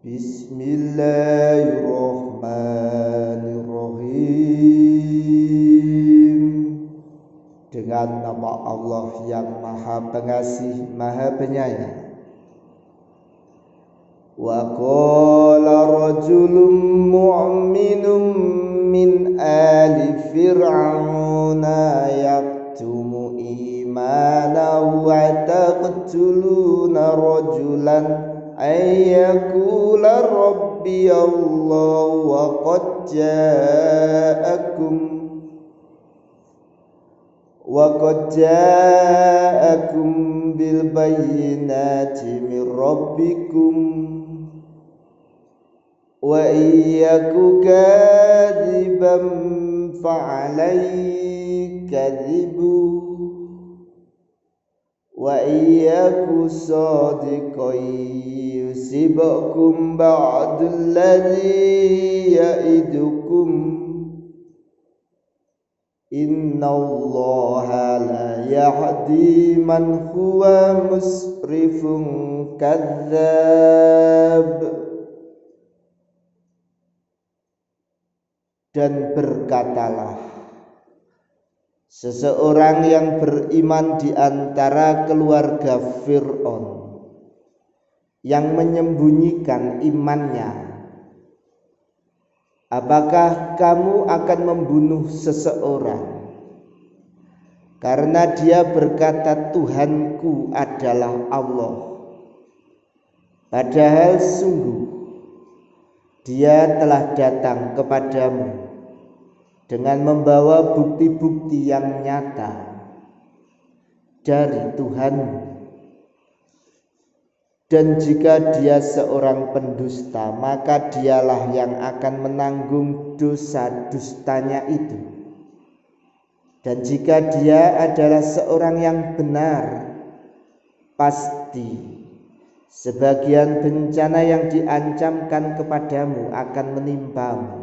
Bismillahirrahmanirrahim. Dengan nama Allah yang maha pengasih, maha penyayang. Wa qala rajulun mu'minun min ali fir'auna yaktumu imanahu wa taqtuluna rajulan أن ربي الله وقد جاءكم وقد جاءكم بالبينات من ربكم وإن يك كاذبا فعليه كذبه wa iyyaku sadiqan yusibakum ba'dul ladzi ya'idukum. Inna allaha la yahdi man huwa musrifun kadzab dan berkatalah Seseorang yang beriman di antara keluarga Fir'aun yang menyembunyikan imannya Apakah kamu akan membunuh seseorang? Karena dia berkata Tuhanku adalah Allah. Padahal sungguh dia telah datang kepadamu dengan membawa bukti-bukti yang nyata dari Tuhan. Dan jika dia seorang pendusta maka dialah yang akan menanggung dosa dustanya itu. Dan jika dia adalah seorang yang benar pasti sebagian bencana yang diancamkan kepadamu akan menimpamu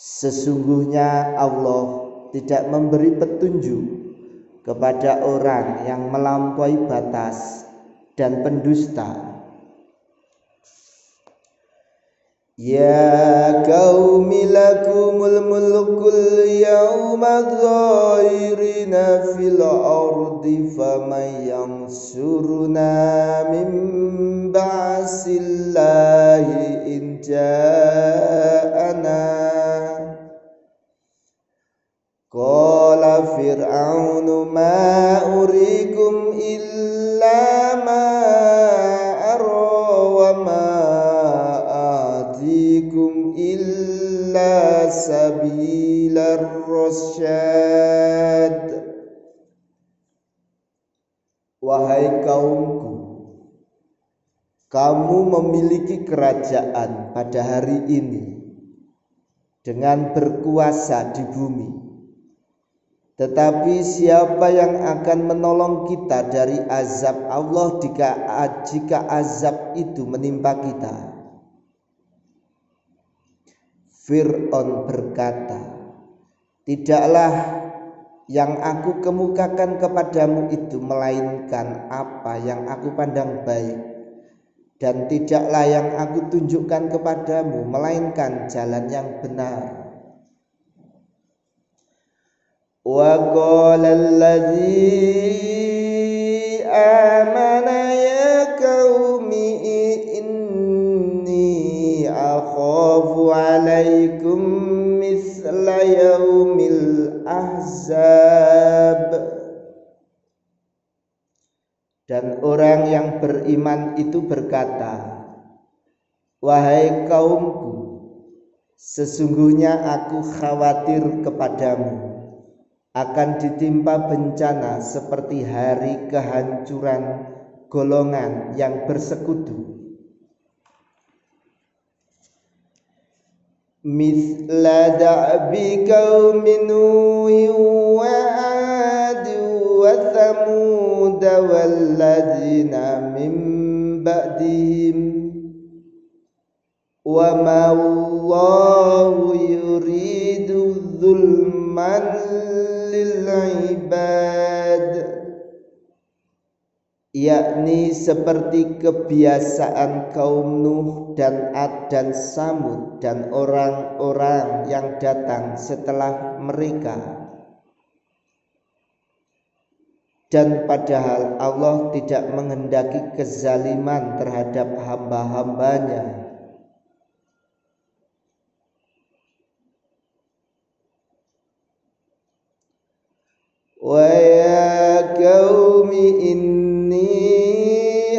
Sesungguhnya Allah tidak memberi petunjuk kepada orang yang melampaui batas dan pendusta. Ya qaumi lakumul mulkul yawma dhairina fil ardi faman yansuruna min ba'sillahi in ja'ana Ma urikum illa ma ara wa ma atikum illa sabilar rasyad Wahai kaumku kamu memiliki kerajaan pada hari ini dengan berkuasa di bumi tetapi siapa yang akan menolong kita dari azab Allah jika, jika azab itu menimpa kita? Fir'aun berkata, Tidaklah yang aku kemukakan kepadamu itu melainkan apa yang aku pandang baik dan tidaklah yang aku tunjukkan kepadamu melainkan jalan yang benar وقال الذي آمن يا قوم إني أخاف عليكم مثل يوم الأحزاب Dan orang yang beriman itu berkata, Wahai kaumku, sesungguhnya aku khawatir kepadamu akan ditimpa bencana seperti hari kehancuran golongan yang bersekutu. Da'bi wa 'ad wa min wa ma yuridu lil ibad. Yakni seperti kebiasaan kaum Nuh dan Ad dan Samud dan orang-orang yang datang setelah mereka. Dan padahal Allah tidak menghendaki kezaliman terhadap hamba-hambanya ya qaumi inni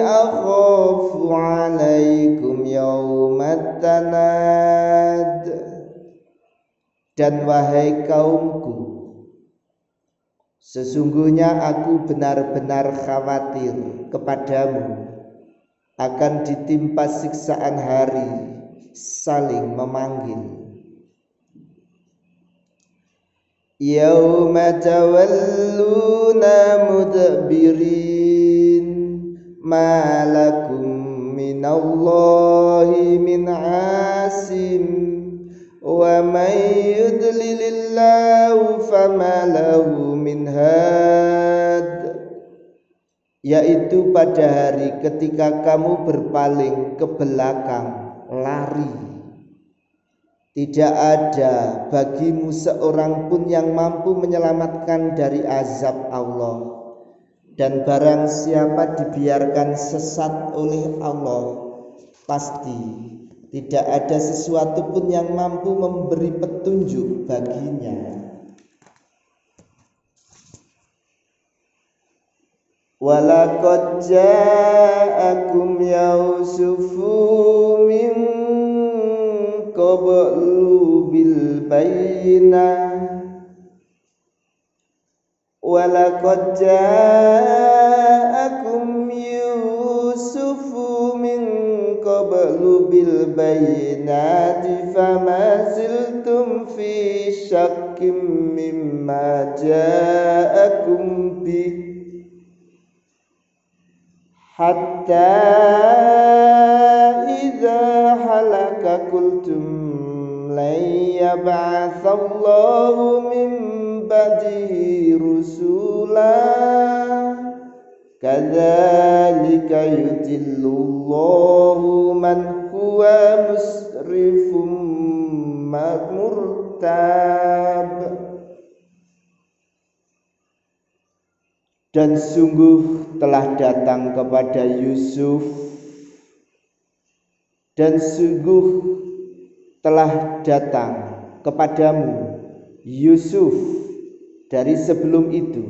akhafu alaikum yaumat tanad dan wahai kaumku Sesungguhnya aku benar-benar khawatir kepadamu akan ditimpa siksaan hari saling memanggil. Yauma tawalluna mudbirin ma lakum minallahi min asim wa may yudlilillahu fama lahu min had yaitu pada hari ketika kamu berpaling ke belakang lari tidak ada bagimu seorang pun yang mampu menyelamatkan dari azab Allah dan barang siapa dibiarkan sesat oleh Allah pasti tidak ada sesuatu pun yang mampu memberi petunjuk baginya. Walaqad ja'akum Yusufu min قبل بالبينات ولقد جاءكم يوسف من قبل بالبينات فما زلتم في شك مما جاءكم به حتى إذا حلك قلتم lan yab'atsallahu min ba'dihi rusulah kadzalika yudillullahu man huwa musrifum murtab. Dan sungguh telah datang kepada Yusuf. Dan sungguh telah datang kepadamu Yusuf dari sebelum itu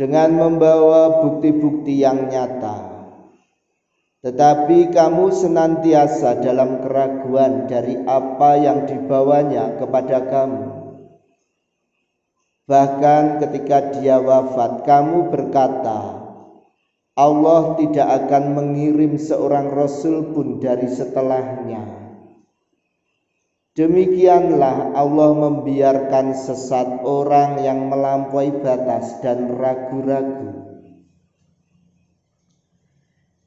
dengan membawa bukti-bukti yang nyata. Tetapi kamu senantiasa dalam keraguan dari apa yang dibawanya kepada kamu. Bahkan ketika dia wafat, kamu berkata, Allah tidak akan mengirim seorang rasul pun dari setelahnya. Demikianlah Allah membiarkan sesat orang yang melampaui batas dan ragu-ragu.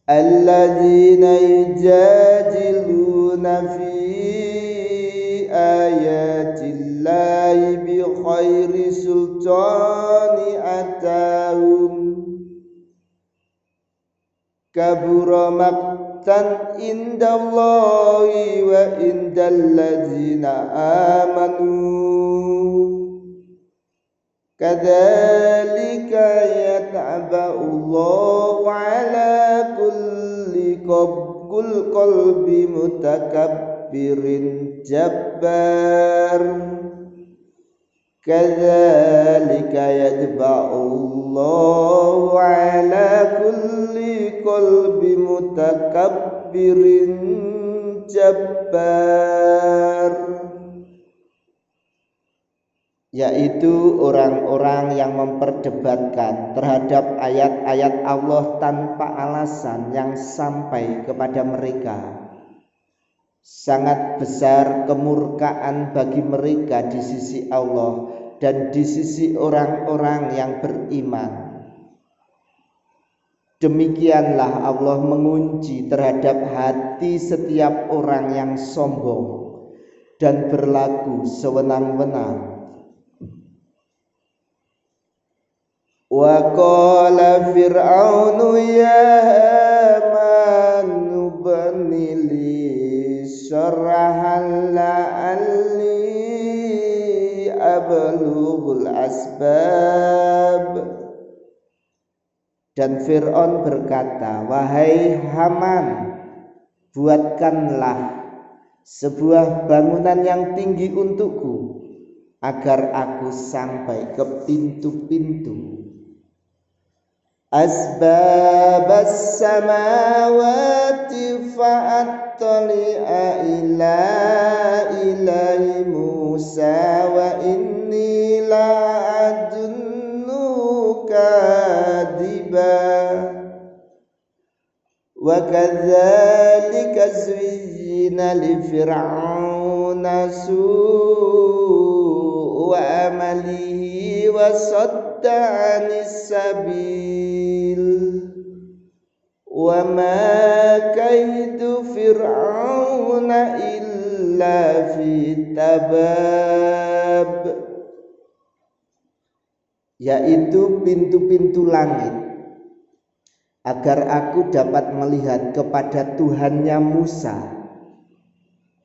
Alladzina yujadiluna fi ayatillahi bi khairi sultani atahum kabura maqtan indallahi wa indal ladzina amanu. Kadzalika yat'aba'ullahu ala kulli qabul qalbi mutakabbirin jabbar. Kadzalika yatba'ullahu mutakabbirin jabbar yaitu orang-orang yang memperdebatkan terhadap ayat-ayat Allah tanpa alasan yang sampai kepada mereka sangat besar kemurkaan bagi mereka di sisi Allah dan di sisi orang-orang yang beriman. Demikianlah Allah mengunci terhadap hati setiap orang yang sombong dan berlaku sewenang-wenang. wa qala fir'aunu ya man bani li syarahan la'alli asbab dan Fir'aun berkata wahai Haman buatkanlah sebuah bangunan yang tinggi untukku agar aku sampai ke pintu-pintu. Asbabas samawati fa'attali'a ila ilahi Musa wa inni la'adunnuka diba wa kadzalika zuyyina li fir'auna su'u amalihi wa sadda 'anis sabil wa ma kaidu fir'auna illa fi tabab yaitu pintu-pintu langit agar aku dapat melihat kepada Tuhannya Musa.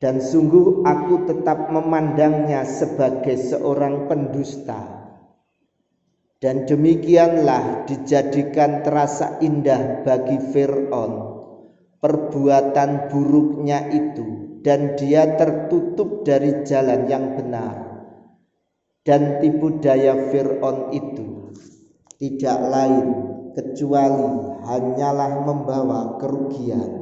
Dan sungguh aku tetap memandangnya sebagai seorang pendusta. Dan demikianlah dijadikan terasa indah bagi Fir'aun perbuatan buruknya itu dan dia tertutup dari jalan yang benar dan tipu daya Fir'aun itu tidak lain kecuali hanyalah membawa kerugian